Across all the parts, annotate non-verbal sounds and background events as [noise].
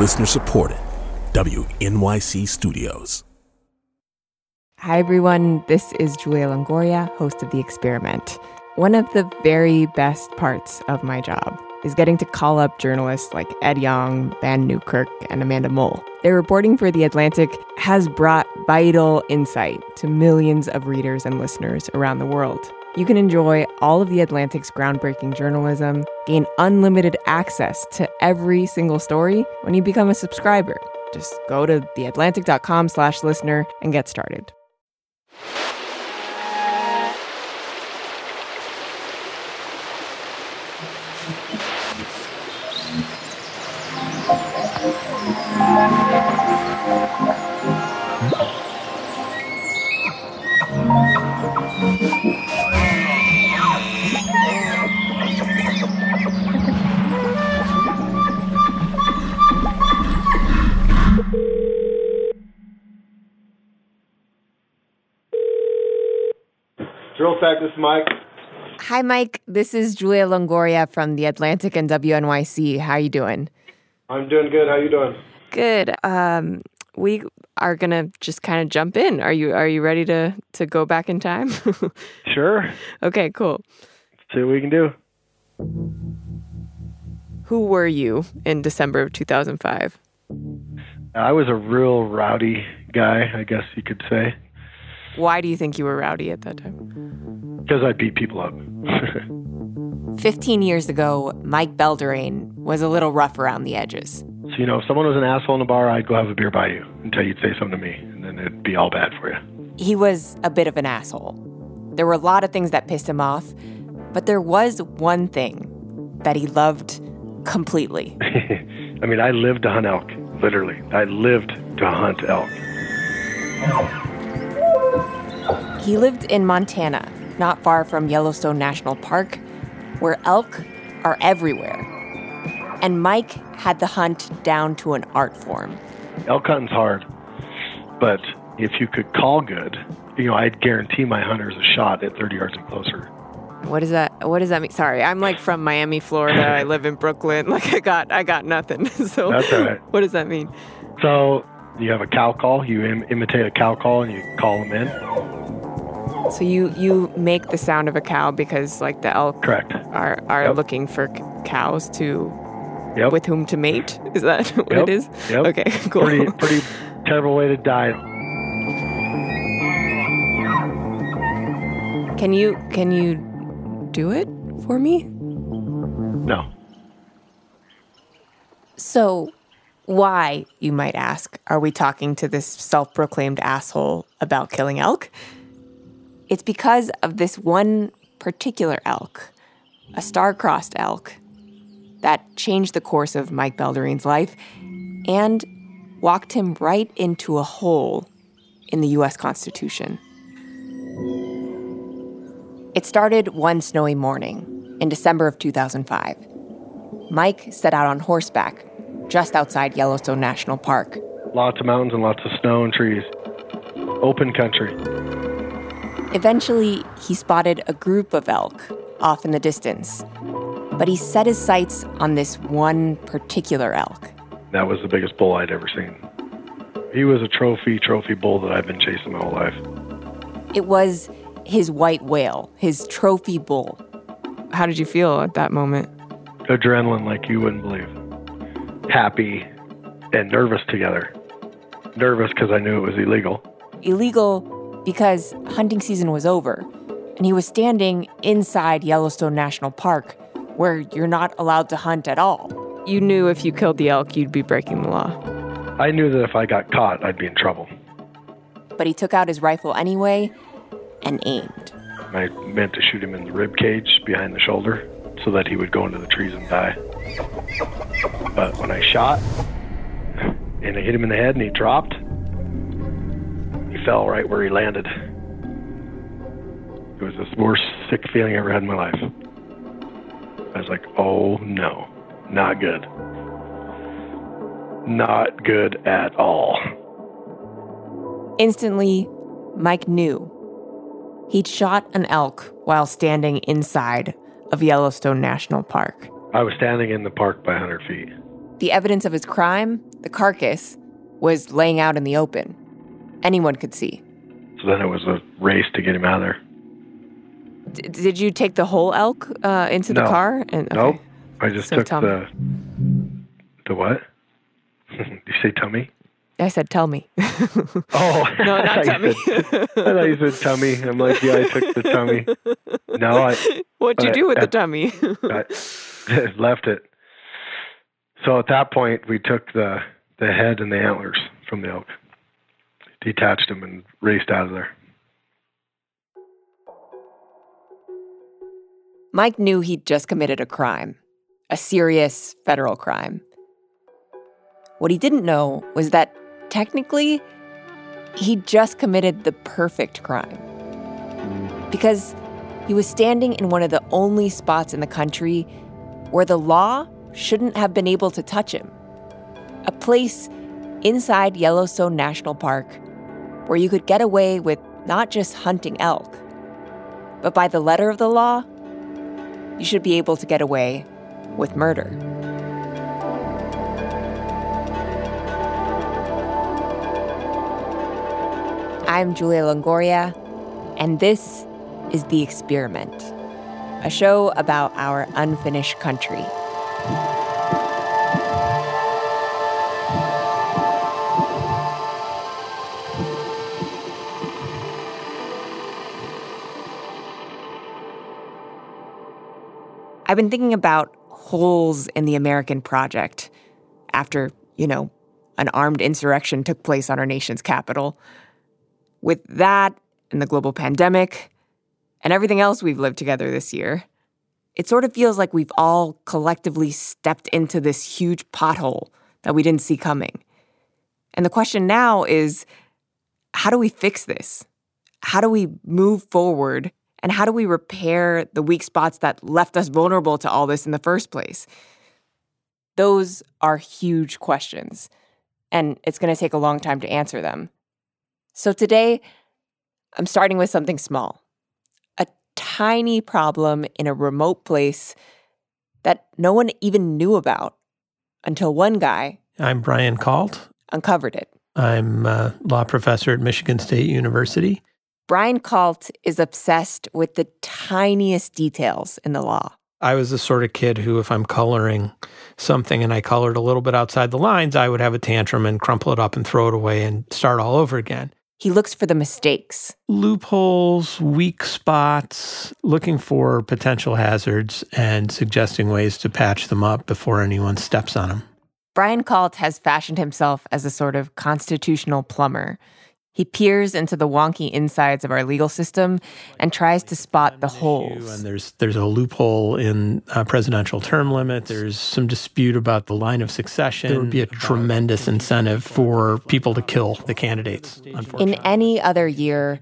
Listener supported. WNYC Studios. Hi, everyone. This is Julia Longoria, host of The Experiment. One of the very best parts of my job is getting to call up journalists like Ed Yong, Vann Newkirk, and Amanda Mull. Their reporting for The Atlantic has brought vital insight to millions of readers and listeners around the world. You can enjoy all of The Atlantic's groundbreaking journalism, gain unlimited access to every single story when you become a subscriber. Just go to theatlantic.com slash listener and get started. Drill Tech, this is Mike. Hi, Mike. This is Julia Longoria from The Atlantic and WNYC. How you doing? I'm doing good. How you doing? Good. Um, we are gonna just kind of jump in. Are you Are you ready to to go back in time? [laughs] Sure. okay, cool. See what we can do. Who were you in December of 2005? I was a real rowdy guy, I guess you could say, Why do you think you were rowdy at that time? because I beat people up. [laughs] 15 years ago, Mike Belderrain was a little rough around the edges. so, you know, if someone was an asshole in a bar, I'd go have a beer by you until you'd say something to me, and then it'd be all bad for you. He was a bit of an asshole. There were a lot of things that pissed him off, but there was one thing that he loved completely. [laughs] I mean, I lived to hunt elk, literally. I lived to hunt elk. He lived in Montana, not far from Yellowstone National Park, where elk are everywhere. And Mike had the hunt down to an art form. Elk hunting's hard, but if you could call good, you know, I'd guarantee my hunters a shot at 30 yards and closer. What does that what does that mean? Sorry, I'm like from Miami, Florida. I live in Brooklyn. [laughs] Like I got I got nothing. [laughs] So That's all right. what does that mean? So you have a cow call, you Im- imitate a cow call, and you call them in. So you you make the sound of a cow because like the elk Correct. are are Yep. looking for c- cows to Yep. with whom to mate. [laughs] Is that what Yep. it is? Yep. Okay, [laughs] cool. Pretty, pretty terrible way to die. Can you can you do it for me? No. So, why, you might ask, are we talking to this self proclaimed asshole about killing elk? It's because of this one particular elk, a star crossed elk, that changed the course of Mike Belderrain's life and walked him right into a hole in the US Constitution. It started one snowy morning in December of 2005. Mike set out on horseback just outside Yellowstone National Park. Lots of mountains and lots of snow and trees. Open country. Eventually, he spotted a group of elk off in the distance. But he set his sights on this one particular elk. That was the biggest bull I'd ever seen. He was a trophy, trophy bull that I've been chasing my whole life. It was his white whale, his trophy bull. How did you feel at that moment? Adrenaline like you wouldn't believe. Happy and nervous together. Nervous because I knew it was illegal. Illegal because hunting season was over, and he was standing inside Yellowstone National Park, where you're not allowed to hunt at all. You knew if you killed the elk, you'd be breaking the law. I knew that if I got caught, I'd be in trouble. But he took out his rifle anyway and aimed. I meant to shoot him in the rib cage behind the shoulder so that he would go into the trees and die. But when I shot and I hit him in the head and he dropped, he fell right where he landed. It was the worst sick feeling I ever had in my life. I was like, oh no, not good. Not good at all. Instantly, Mike knew. He'd shot an elk while standing inside of Yellowstone National Park. I was standing in the park by 100 feet. The evidence of his crime the carcass, was laying out in the open. Anyone could see. So then it was a race to get him out of there. D- did you take the whole elk uh, into the car? And, Nope. I just So took tell me. the the what? Did [laughs] you say tummy? I said, "Tell me." [laughs] Oh no, not [laughs] tummy. I thought you said tummy. I'm like, yeah, I took the tummy. No, I, What'd you do with the uh, tummy? I left it. So at that point, we took the the head and the antlers from the elk, detached them, and raced out of there. Mike knew he'd just committed a crime, a serious federal crime. What he didn't know was that technically, he'd just committed the perfect crime. Because he was standing in one of the only spots in the country where the law shouldn't have been able to touch him. A place inside Yellowstone National Park where you could get away with not just hunting elk, but by the letter of the law, you should be able to get away with murder. I'm Julia Longoria, and this is The Experiment, a show about our unfinished country. I've been thinking about holes in the American project after, you know, an armed insurrection took place on our nation's capital. With that and the global pandemic and everything else we've lived together this year, it sort of feels like we've all collectively stepped into this huge pothole that we didn't see coming. And the question now is how do we fix this? How do we move forward? And how do we repair the weak spots that left us vulnerable to all this in the first place? Those are huge questions, and it's going to take a long time to answer them. So today, I'm starting with something small a tiny problem in a remote place that no one even knew about until one guy I'm Brian Kalt. uncovered it. I'm a law professor at Michigan State University. Brian Kalt is obsessed with the tiniest details in the law. I was the sort of kid who, if I'm coloring something and I colored a little bit outside the lines, I would have a tantrum and crumple it up and throw it away and start all over again. He looks for the mistakes. Loopholes, weak spots, looking for potential hazards and suggesting ways to patch them up before anyone steps on them. Brian Kalt has fashioned himself as a sort of constitutional plumber. He peers into the wonky insides of our legal system and tries to spot the holes. And holes. there's there's a loophole in uh, presidential term limit. There's some dispute about the line of succession. There would be a tremendous incentive for people to kill the candidates. Unfortunately. In any other year,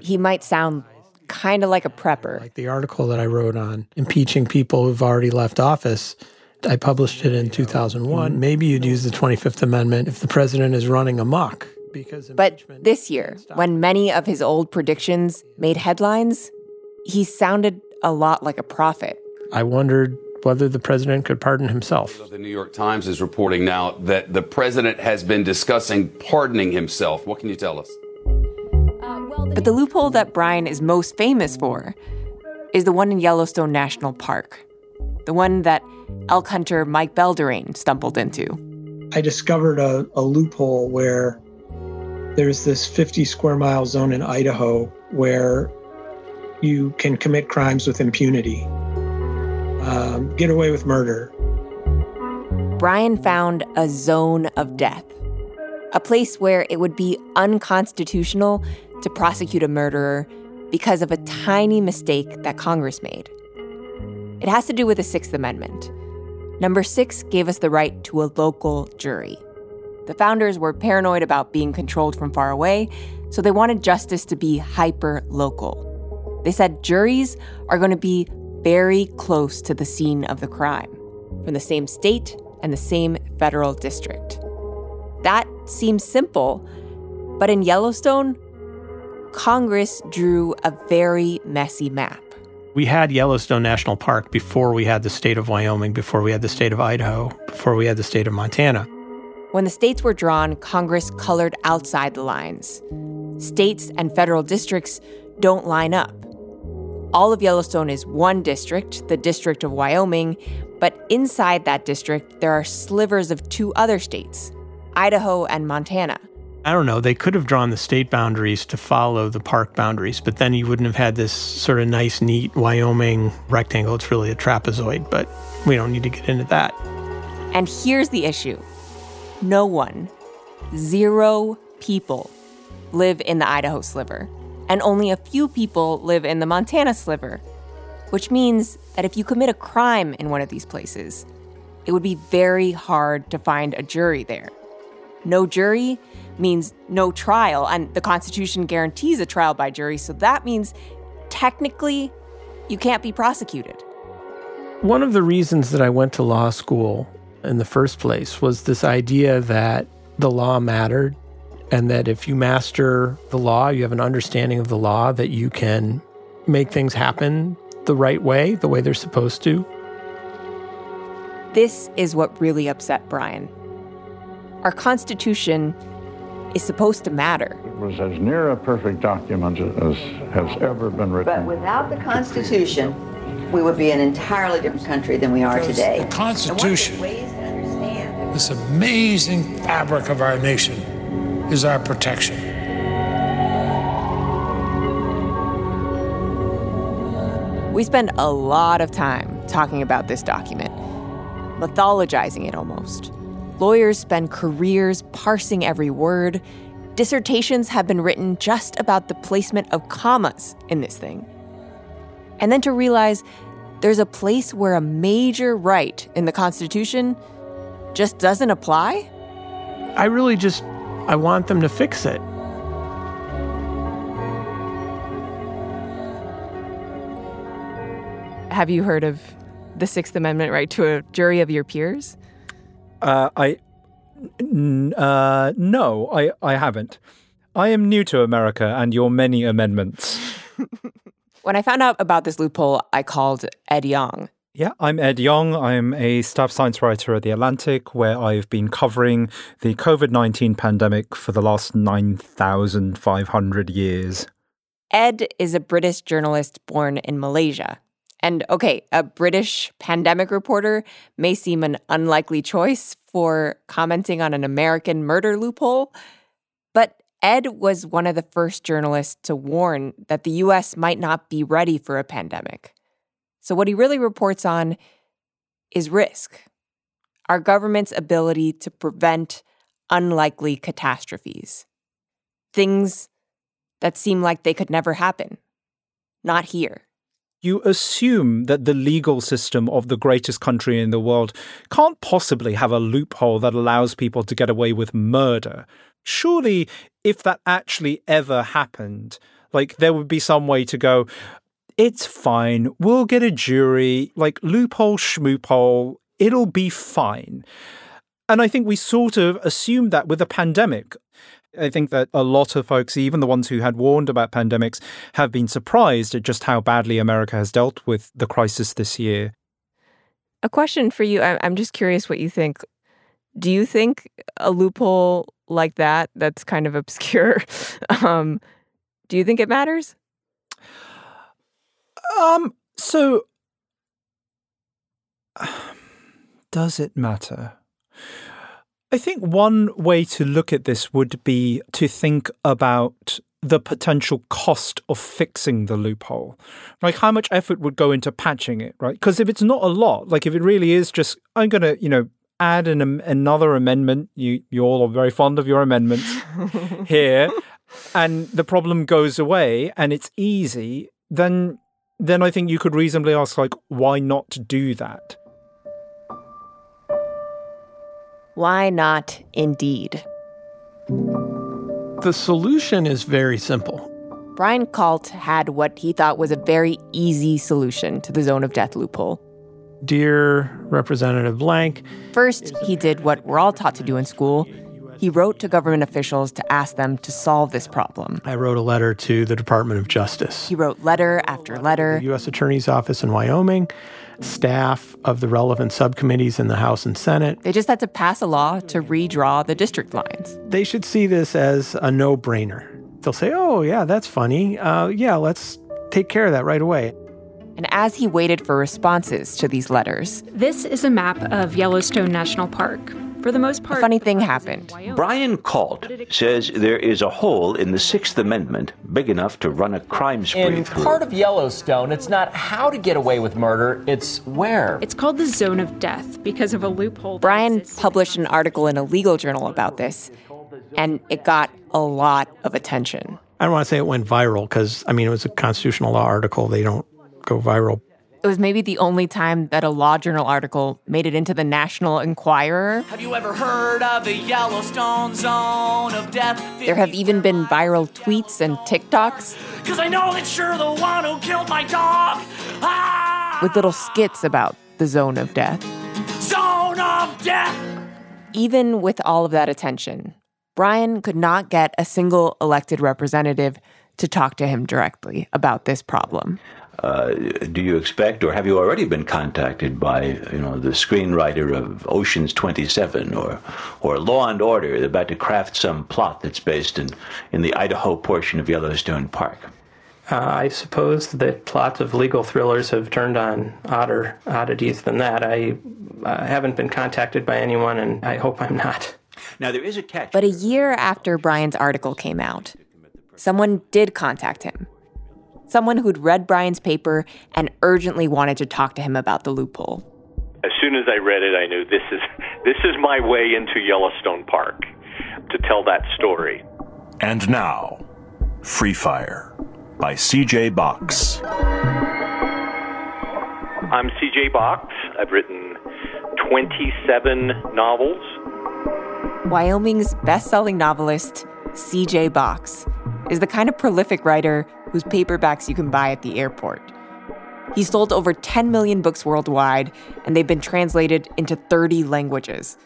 he might sound kind of like a prepper. like the article that I wrote on impeaching people who've already left office. I published it in 2001. Maybe you'd use the 25th Amendment if the president is running amok. Because But this year, when many of his old predictions made headlines, he sounded a lot like a prophet. I wondered whether the president could pardon himself. The New York Times is reporting now that the president has been discussing pardoning himself. What can you tell us? But the loophole that Brian is most famous for is the one in Yellowstone National Park, the one that elk hunter Mike Belderrain stumbled into. I discovered a, a loophole where there's this 50 square mile zone in Idaho where you can commit crimes with impunity, um, get away with murder. Brian found a zone of death, a place where it would be unconstitutional to prosecute a murderer because of a tiny mistake that Congress made. It has to do with the Sixth Amendment. Number six gave us the right to a local jury. The founders were paranoid about being controlled from far away, so they wanted justice to be hyper local. They said juries are going to be very close to the scene of the crime, from the same state and the same federal district. That seems simple, but in Yellowstone, Congress drew a very messy map. We had Yellowstone National Park before we had the state of Wyoming, before we had the state of Idaho, before we had the state of Montana. When the states were drawn, Congress colored outside the lines. States and federal districts don't line up. All of Yellowstone is one district, the District of Wyoming, but inside that district, there are slivers of two other states, Idaho and Montana. I don't know, they could have drawn the state boundaries to follow the park boundaries, but then you wouldn't have had this sort of nice, neat Wyoming rectangle. It's really a trapezoid, but we don't need to get into that. And here's the issue no one, zero people, live in the Idaho sliver, and only a few people live in the Montana sliver, which means that if you commit a crime in one of these places, it would be very hard to find a jury there. No jury means no trial, and the Constitution guarantees a trial by jury, so that means technically you can't be prosecuted. One of the reasons that I went to law school in the first place was this idea that the law mattered and that if you master the law, you have an understanding of the law, that you can make things happen the right way, the way they're supposed to. This is what really upset Brian. Our Constitution is supposed to matter. It was as near a perfect document as has ever been written. But without the Constitution, we would be an entirely different country than we are Because today. The Constitution, this amazing fabric of our nation, is our protection. We spend a lot of time talking about this document, mythologizing it almost. Lawyers spend careers parsing every word. Dissertations have been written just about the placement of commas in this thing. And then to realize there's a place where a major right in the Constitution just doesn't apply? I really just I want them to fix it. Have you heard of the Sixth Amendment right to a jury of your peers? Uh, I, n- uh, no, I, I haven't. I am new to America and your many amendments. [laughs] When I found out about this loophole, I called Ed Yong. Yeah, I'm Ed Yong. I'm a staff science writer at The Atlantic, where I've been covering the COVID 19 pandemic for the last 9,500 years. Ed is a British journalist born in Malaysia. And okay, a British pandemic reporter may seem an unlikely choice for commenting on an American murder loophole, but Ed was one of the first journalists to warn that the US might not be ready for a pandemic. So, what he really reports on is risk our government's ability to prevent unlikely catastrophes, things that seem like they could never happen. Not here. You assume that the legal system of the greatest country in the world can't possibly have a loophole that allows people to get away with murder. Surely, if that actually ever happened, like there would be some way to go, it's fine, we'll get a jury, like loophole, schmoophole, it'll be fine. And I think we sort of assumed that with the pandemic. I think that a lot of folks, even the ones who had warned about pandemics, have been surprised at just how badly America has dealt with the crisis this year. A question for you. I'm just curious what you think. Do you think a loophole like that, that's kind of obscure, [laughs] um, do you think it matters? Um, so [sighs] does it matter? I think one way to look at this would be to think about the potential cost of fixing the loophole. Like how much effort would go into patching it, right? Because if it's not a lot, like if it really is just I'm going to, you know, add an am- another amendment, you you all are very fond of your amendments [laughs] here, and the problem goes away and it's easy, then then I think you could reasonably ask like why not do that? Why not, indeed? The solution is very simple. Brian Kalt had what he thought was a very easy solution to the zone of death loophole. Dear Representative Blank, First, he did what we're all taught to do in school He wrote to government officials to ask them to solve this problem. I wrote a letter to the Department of Justice. He wrote letter after letter. The U.S. Attorney's Office in Wyoming, staff of the relevant subcommittees in the House and Senate. They just had to pass a law to redraw the district lines. They should see this as a no brainer. They'll say, oh, yeah, that's funny. Uh, yeah, let's take care of that right away. And as he waited for responses to these letters, this is a map of Yellowstone National Park. For the most part, a funny thing happened. Brian Kalt says there is a hole in the Sixth Amendment big enough to run a crime spree in through. part of Yellowstone, it's not how to get away with murder, it's where. It's called the zone of death because of a loophole. Brian published an article in a legal journal about this, and it got a lot of attention. I don't want to say it went viral because, I mean, it was a constitutional law article. They don't go viral. It was maybe the only time that a law journal article made it into the National Enquirer. Have you ever heard of the Yellowstone Zone of Death? There have even been viral tweets and TikToks. Cause I know that you're the one who killed my dog. Ah! With little skits about the zone of death. Zone of Death! Even with all of that attention, Brian could not get a single elected representative to talk to him directly about this problem. Uh, do you expect, or have you already been contacted by, you know, the screenwriter of Ocean's 27 or, or Law and Order, about to craft some plot that's based in, in the Idaho portion of Yellowstone Park? Uh, I suppose that plots of legal thrillers have turned on odder oddities than that. I uh, haven't been contacted by anyone, and I hope I'm not. Now there is a catch. But a year after Brian's article came out, someone did contact him someone who'd read Brian's paper and urgently wanted to talk to him about the loophole. As soon as I read it, I knew this is [laughs] this is my way into Yellowstone Park to tell that story. And now, Free Fire by CJ Box. I'm CJ Box. I've written 27 novels. Wyoming's best-selling novelist, CJ Box, is the kind of prolific writer whose paperbacks you can buy at the airport. He sold over 10 million books worldwide, and they've been translated into 30 languages.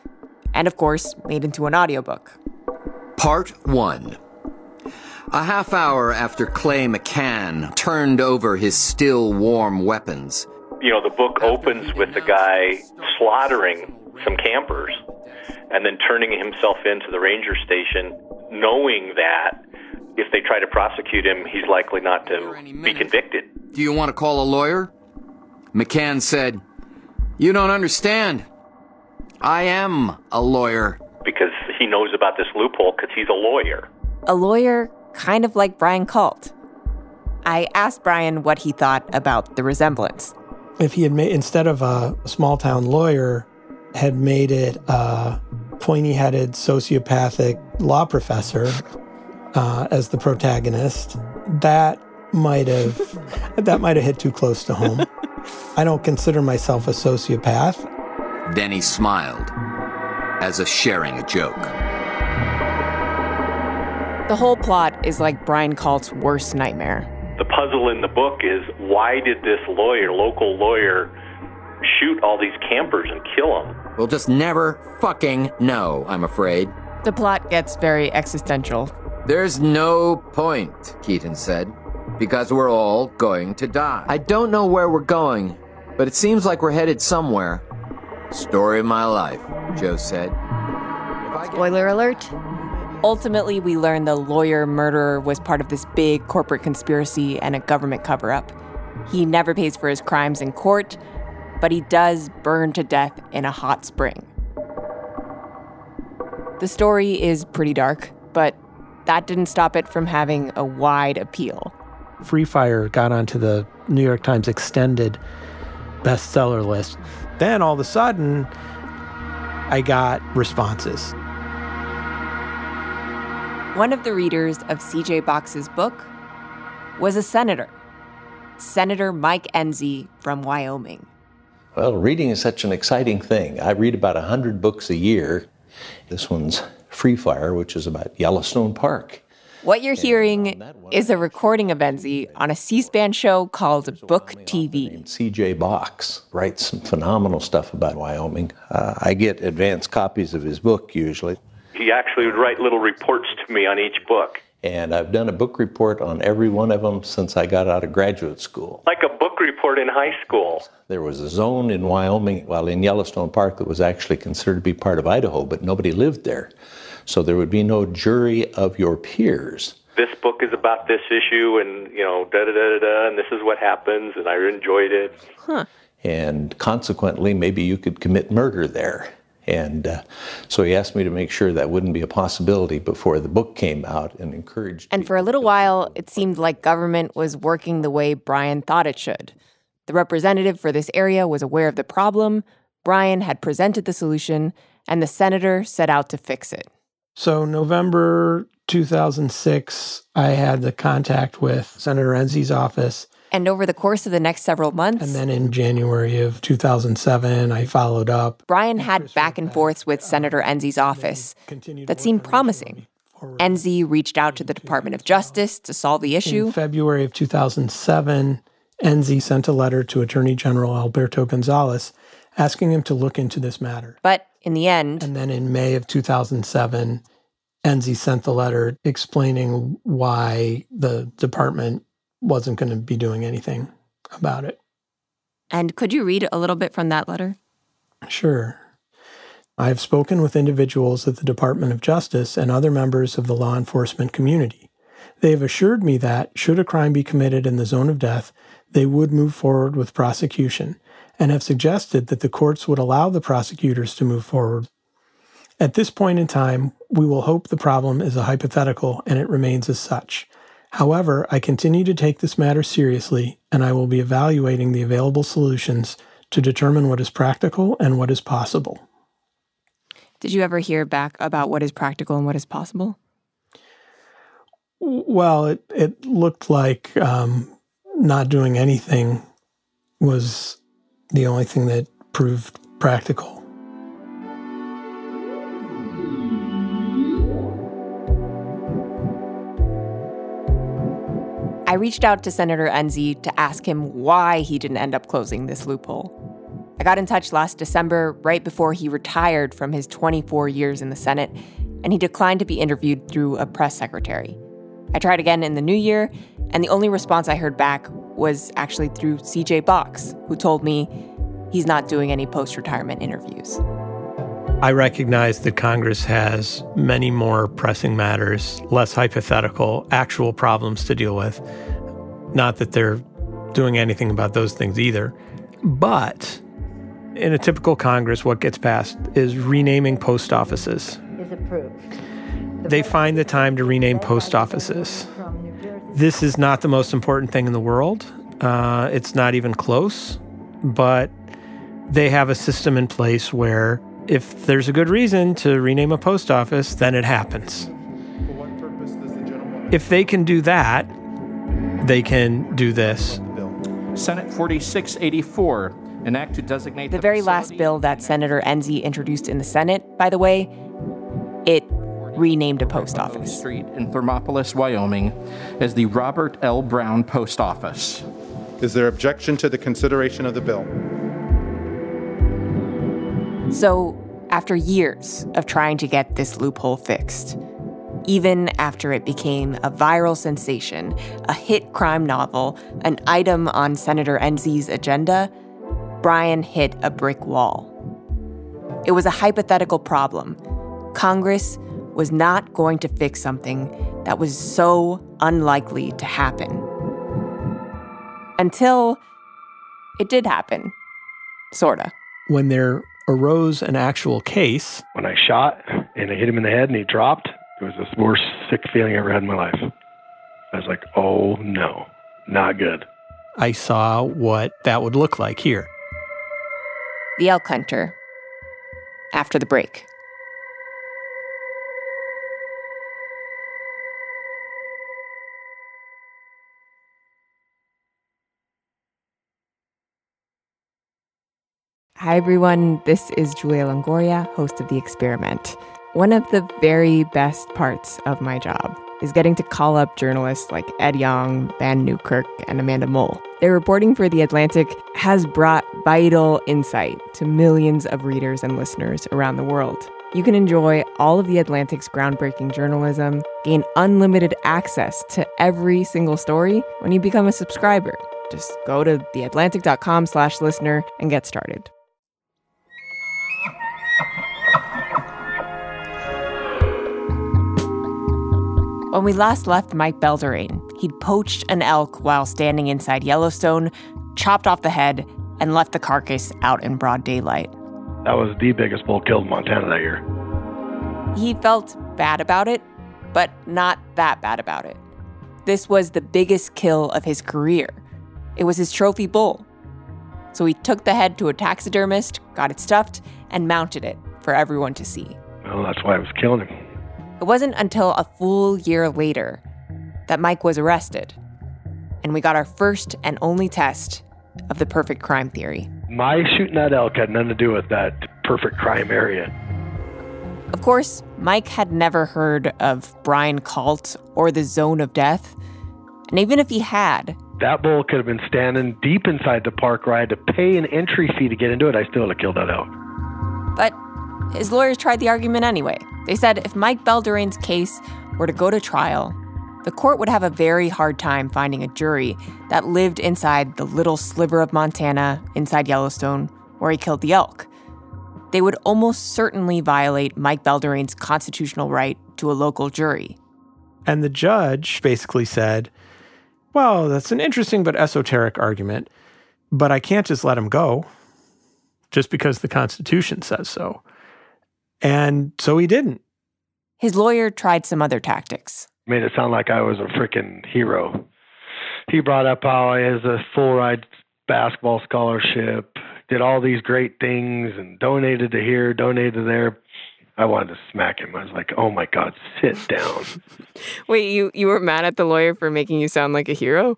And of course, made into an audiobook. Part 1 A half hour after Clay McCann turned over his still warm weapons. You know, the book opens with the guy slaughtering some campers and then turning himself into the ranger station, knowing that if they try to prosecute him, he's likely not to be convicted. Do you want to call a lawyer? McCann said, You don't understand. I am a lawyer. Because he knows about this loophole because he's a lawyer. A lawyer kind of like Brian Kalt. I asked Brian what he thought about the resemblance. If he had made, instead of a small town lawyer, had made it a pointy headed sociopathic law professor uh, as the protagonist, that might have [laughs] that might have hit too close to home. [laughs] I don't consider myself a sociopath. Then he smiled, as if sharing a joke. The whole plot is like Brian Kalt's worst nightmare. The puzzle in the book is why did this lawyer, local lawyer, shoot all these campers and kill them? We'll just never fucking know, I'm afraid. The plot gets very existential. There's no point, Keaton said, because we're all going to die. I don't know where we're going, but it seems like we're headed somewhere. Story of my life, Joe said. Spoiler alert. Ultimately, we learn the lawyer murderer was part of this big corporate conspiracy and a government cover up. He never pays for his crimes in court, but he does burn to death in a hot spring. The story is pretty dark, but that didn't stop it from having a wide appeal. Free Fire got onto the New York Times extended bestseller list. Then all of a sudden, I got responses. One of the readers of CJ Box's book was a senator, Senator Mike Enzi from Wyoming. Well, reading is such an exciting thing. I read about 100 books a year. This one's Free Fire, which is about Yellowstone Park. What you're hearing is a recording of Enzi on a C SPAN show called Book TV. CJ Box writes some phenomenal stuff about Wyoming. Uh, I get advance copies of his book usually. He actually would write little reports to me on each book. And I've done a book report on every one of them since I got out of graduate school. Like a book report in high school. There was a zone in Wyoming, well, in Yellowstone Park, that was actually considered to be part of Idaho, but nobody lived there. So there would be no jury of your peers. This book is about this issue, and, you know, da da da da da, and this is what happens, and I enjoyed it. Huh. And consequently, maybe you could commit murder there. And uh, so he asked me to make sure that wouldn't be a possibility before the book came out and encouraged. And for a little while, it seemed like government was working the way Brian thought it should. The representative for this area was aware of the problem, Brian had presented the solution, and the senator set out to fix it. So, November 2006, I had the contact with Senator Enzi's office. And over the course of the next several months, And then in January of 2007, I followed up. Brian had back and forths with um, Senator Enzi's office that seemed promising. Enzi reached out to the Department of Justice to solve the issue. In February of 2007, Enzi sent a letter to Attorney General Alberto Gonzales asking him to look into this matter. But in the end, And then in May of 2007, Enzi sent the letter explaining why the department wasn't going to be doing anything about it. and could you read a little bit from that letter? Sure. I have spoken with individuals at the Department of Justice and other members of the law enforcement community. They have assured me that, should a crime be committed in the zone of death, they would move forward with prosecution and have suggested that the courts would allow the prosecutors to move forward. At this point in time, we will hope the problem is a hypothetical and it remains as such. However, I continue to take this matter seriously and I will be evaluating the available solutions to determine what is practical and what is possible. Did you ever hear back about what is practical and what is possible? Well, it, it looked like um, not doing anything was the only thing that proved practical. I reached out to Senator Enzi to ask him why he didn't end up closing this loophole. I got in touch last December, right before he retired from his 24 years in the Senate, and he declined to be interviewed through a press secretary. I tried again in the new year, and the only response I heard back was actually through CJ Box, who told me he's not doing any post retirement interviews. I recognize that Congress has many more pressing matters, less hypothetical, actual problems to deal with. Not that they're doing anything about those things either. But in a typical Congress, what gets passed is renaming post offices. Is approved. They find the time to rename post offices. This is not the most important thing in the world. Uh, it's not even close, but they have a system in place where if there's a good reason to rename a post office, then it happens. If they can do that, they can do this. Senate 4684, an act to designate The very last bill that Senator Enzi introduced in the Senate, by the way, it renamed a post office. Street in Thermopolis, Wyoming, as the Robert L. Brown Post Office. Is there objection to the consideration of the bill? So, after years of trying to get this loophole fixed, even after it became a viral sensation, a hit crime novel, an item on Senator Enzi's agenda, Brian hit a brick wall. It was a hypothetical problem. Congress was not going to fix something that was so unlikely to happen. Until it did happen. Sorta. When there arose an actual case, When I shot and I hit him in the head and he dropped, it was the worst sick feeling I ever had in my life. I was like, oh no, not good. I saw what that would look like here. The Elk Hunter. After the break. Hi, everyone. This is Julia Longoria, host of The Experiment. One of the very best parts of my job is getting to call up journalists like Ed Yong, Vann Newkirk, and Amanda Mull. Their reporting for The Atlantic has brought vital insight to millions of readers and listeners around the world. you can enjoy all of The Atlantic's groundbreaking journalism, gain unlimited access to every single story when you become a subscriber. Just go to theatlantic.com slash listener and get started. When we last left Mike Belderrain, he'd poached an elk while standing inside Yellowstone, chopped off the head, and left the carcass out in broad daylight. That was the biggest bull killed in Montana that year. He felt bad about it, but not that bad about it. This was the biggest kill of his career. It was his trophy bull. So he took the head to a taxidermist, got it stuffed, and mounted it for everyone to see. Well, that's why I was killing him. It wasn't until a full year later that Mike was arrested, and we got our first and only test of the perfect crime theory. My shooting that elk had nothing to do with that perfect crime area. Of course, Mike had never heard of Brian Kalt or the Zone of Death. And even if he had, that bull could have been standing deep inside the park where I had to pay an entry fee to get into it. I still would have killed that elk. But his lawyers tried the argument anyway. They said if Mike Belderrain's case were to go to trial, the court would have a very hard time finding a jury that lived inside the little sliver of Montana inside Yellowstone where he killed the elk. They would almost certainly violate Mike Belderrain's constitutional right to a local jury. And the judge basically said, Well, that's an interesting but esoteric argument, but I can't just let him go just because the Constitution says so. And so he didn't. His lawyer tried some other tactics. Made it sound like I was a freaking hero. He brought up how he has a full ride basketball scholarship, did all these great things, and donated to here, donated to there. I wanted to smack him. I was like, "Oh my god, sit down." [laughs] Wait, you you were mad at the lawyer for making you sound like a hero?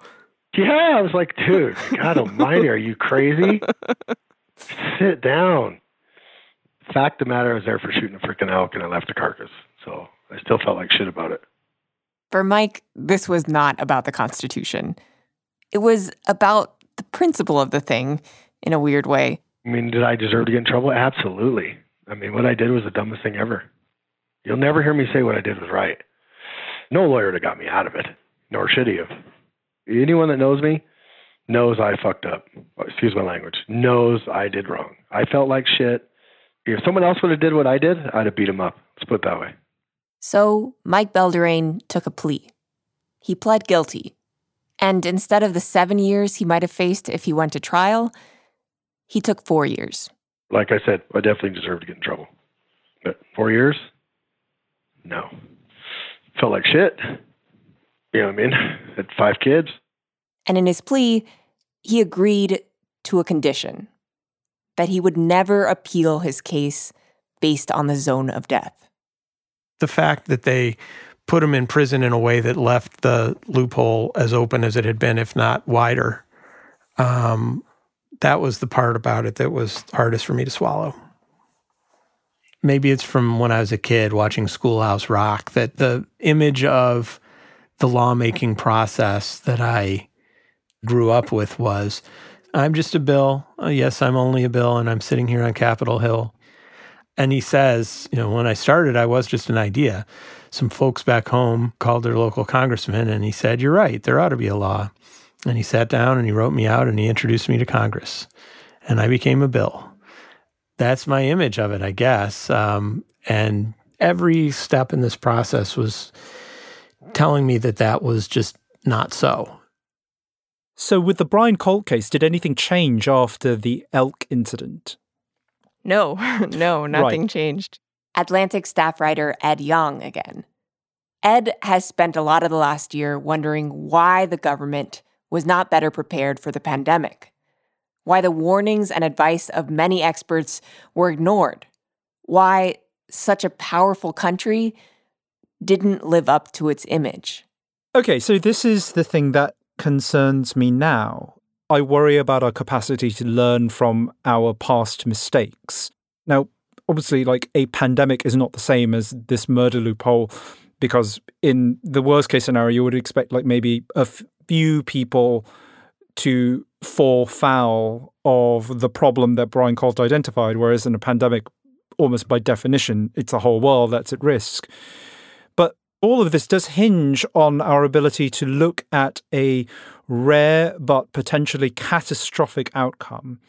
Yeah, I was like, "Dude, God [laughs] Almighty, are you crazy? [laughs] sit down." Fact of the matter, I was there for shooting a freaking elk, and I left the carcass, so I still felt like shit about it. For Mike, this was not about the Constitution. It was about the principle of the thing in a weird way. I mean, did I deserve to get in trouble? Absolutely. I mean, what I did was the dumbest thing ever. You'll never hear me say what I did was right. No lawyer would have got me out of it, nor should he have. Anyone that knows me knows I fucked up. Excuse my language. Knows I did wrong. I felt like shit. If someone else would have did what I did, I'd have beat him up. Let's put it that way. So Mike Belderrain took a plea. He pled guilty. And instead of the seven years he might have faced if he went to trial, he took four years. Like I said, I definitely deserve to get in trouble. But four years? No. Felt like shit. You know what I mean? [laughs] Had five kids. And in his plea, he agreed to a condition that he would never appeal his case based on the zone of death. The fact that they put him in prison in a way that left the loophole as open as it had been, if not wider, um, that was the part about it that was hardest for me to swallow. Maybe it's from when I was a kid watching Schoolhouse Rock that the image of the lawmaking process that I grew up with was I'm just a bill. Uh, yes, I'm only a bill, and I'm sitting here on Capitol Hill. And he says, you know, when I started, I was just an idea. Some folks back home called their local congressman, and he said, You're right, there ought to be a law. And he sat down and he wrote me out and he introduced me to Congress. And I became a bill. That's my image of it, I guess. Um, and every step in this process was telling me that that was just not so. So, with the Brian Kalt case, did anything change after the elk incident? No, [laughs] no, nothing Right. changed. Atlantic staff writer Ed Yong again. Ed has spent a lot of the last year wondering why the government was not better prepared for the pandemic, why the warnings and advice of many experts were ignored, why such a powerful country didn't live up to its image. Okay, so this is the thing that concerns me now. I worry about our capacity to learn from our past mistakes. Now, obviously, like a pandemic is not the same as this murder loophole because in the worst case scenario, you would expect like maybe a few people to fall foul of the problem that Brian Kalt identified, whereas in a pandemic, almost by definition, it's a whole world that's at risk. All of this does hinge on our ability to look at a rare but potentially catastrophic outcome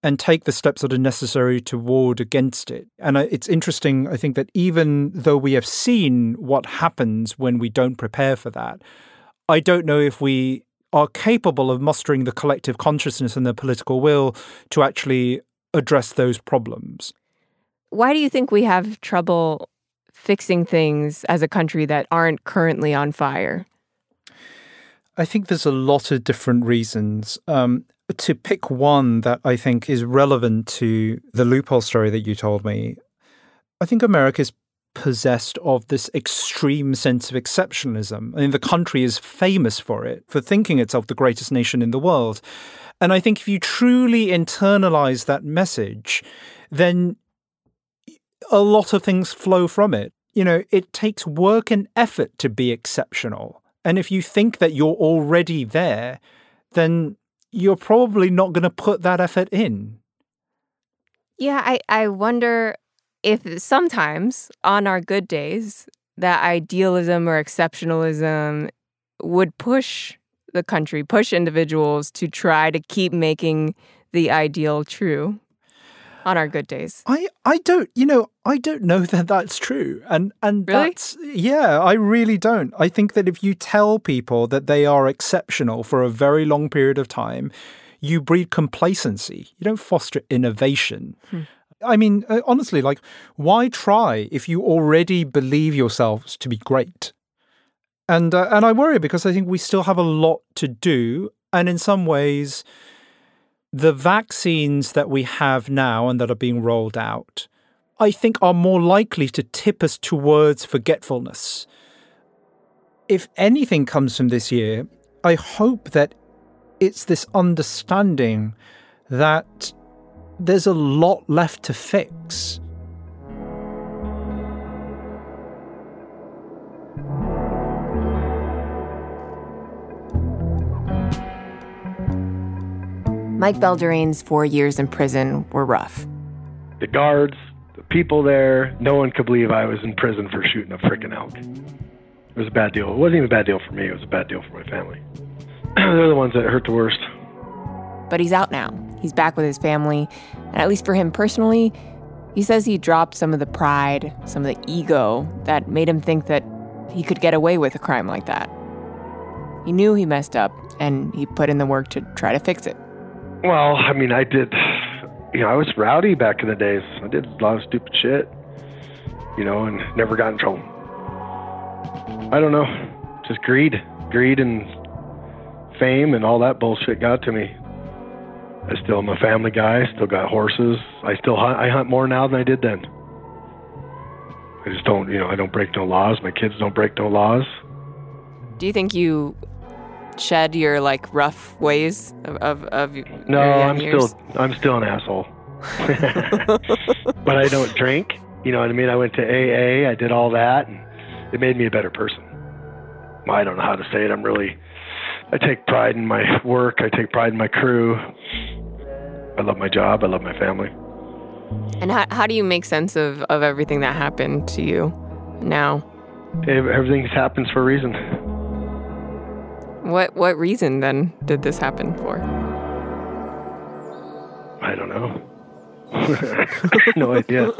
and take the steps that are necessary to ward against it. And uh, it's interesting, I think, that even though we have seen what happens when we don't prepare for that, I don't know if we are capable of mustering the collective consciousness and the political will to actually address those problems. Why do you think we have trouble fixing things as a country that aren't currently on fire? I think there's a lot of different reasons. Um, to pick one that I think is relevant to the loophole story that you told me, I think America is possessed of this extreme sense of exceptionalism. I mean, the country is famous for it, for thinking itself the greatest nation in the world. And I think if you truly internalize that message, then a lot of things flow from it. You know, it takes work and effort to be exceptional. And if you think that you're already there, then you're probably not going to put that effort in. Yeah, I, I wonder if sometimes on our good days, that idealism or exceptionalism would push the country, push individuals to try to keep making the ideal true on our good days. I, I don't, you know, I don't know [laughs] that that's true. And and really? that's yeah, I really don't. I think that if you tell people that they are exceptional for a very long period of time, you breed complacency. You don't foster innovation. Hmm. I mean, uh, honestly, like, why try if you already believe yourselves to be great? And uh, and I worry because I think we still have a lot to do, and in some ways, the vaccines that we have now and that are being rolled out, I think, are more likely to tip us towards forgetfulness. If anything comes from this year, I hope that it's this understanding that there's a lot left to fix. Mike Belderrain's four years in prison were rough. The guards, the people there, no one could believe I was in prison for shooting a freaking elk. It was a bad deal. It wasn't even a bad deal for me, it was a bad deal for my family. [clears throat] They're the ones that hurt the worst. But he's out now. He's back with his family. And at least for him personally, he says he dropped some of the pride, some of the ego that made him think that he could get away with a crime like that. He knew he messed up, and he put in the work to try to fix it. Well, I mean, I did. You know, I was rowdy back in the days. I did a lot of stupid shit. You know, and never got in trouble. I don't know. Just greed, greed, and fame, and all that bullshit got to me. I still am a family guy. Still got horses. I still hunt. I hunt more now than I did then. I just don't, you know, I don't break no laws. My kids don't break no laws. Do you think you shed your like rough ways of of, of no i'm years? still i'm still an asshole. [laughs] But i don't drink you know what i mean? I went to aa i did all that and it made me a better person. I don't know how to say it. I'm really i take pride in my work i take pride in my crew. I love my job i love my family. And how, how do you make sense of, of everything that happened to you now? Everything happens for a reason what what reason then did this happen for? I don't know. [laughs] no idea.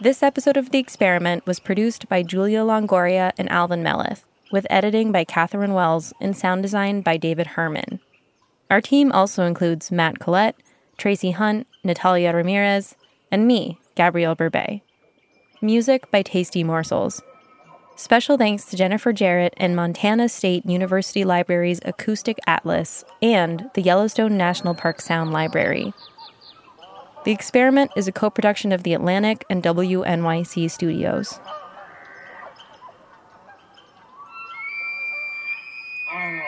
This episode of The Experiment was produced by Julia Longoria and Alvin Melathe with editing by Katherine Wells and sound design by David Herman. Our team also includes Matt Collette, Tracy Hunt, Natalia Ramirez, and me, Gabrielle Berbey. Music by Tasty Morsels. Special thanks to Jennifer Jerrett and Montana State University Library's Acoustic Atlas and the Yellowstone National Park Sound Library. The experiment is a co production of The Atlantic and WNYC Studios. Hi,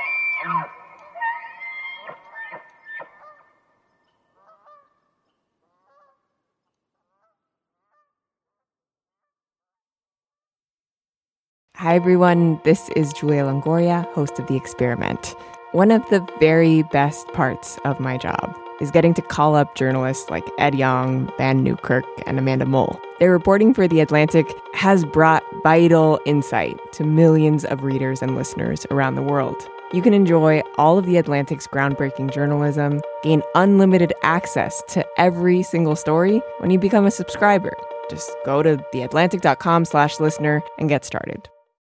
everyone. This is Julia Longoria, host of The Experiment. One of the very best parts of my job is getting to call up journalists like Ed Yong, Vann Newkirk, and Amanda Mull. Their reporting for The Atlantic has brought vital insight to millions of readers and listeners around the world. You can enjoy all of The Atlantic's groundbreaking journalism, gain unlimited access to every single story when you become a subscriber. Just go to theatlantic.com slash listener and get started.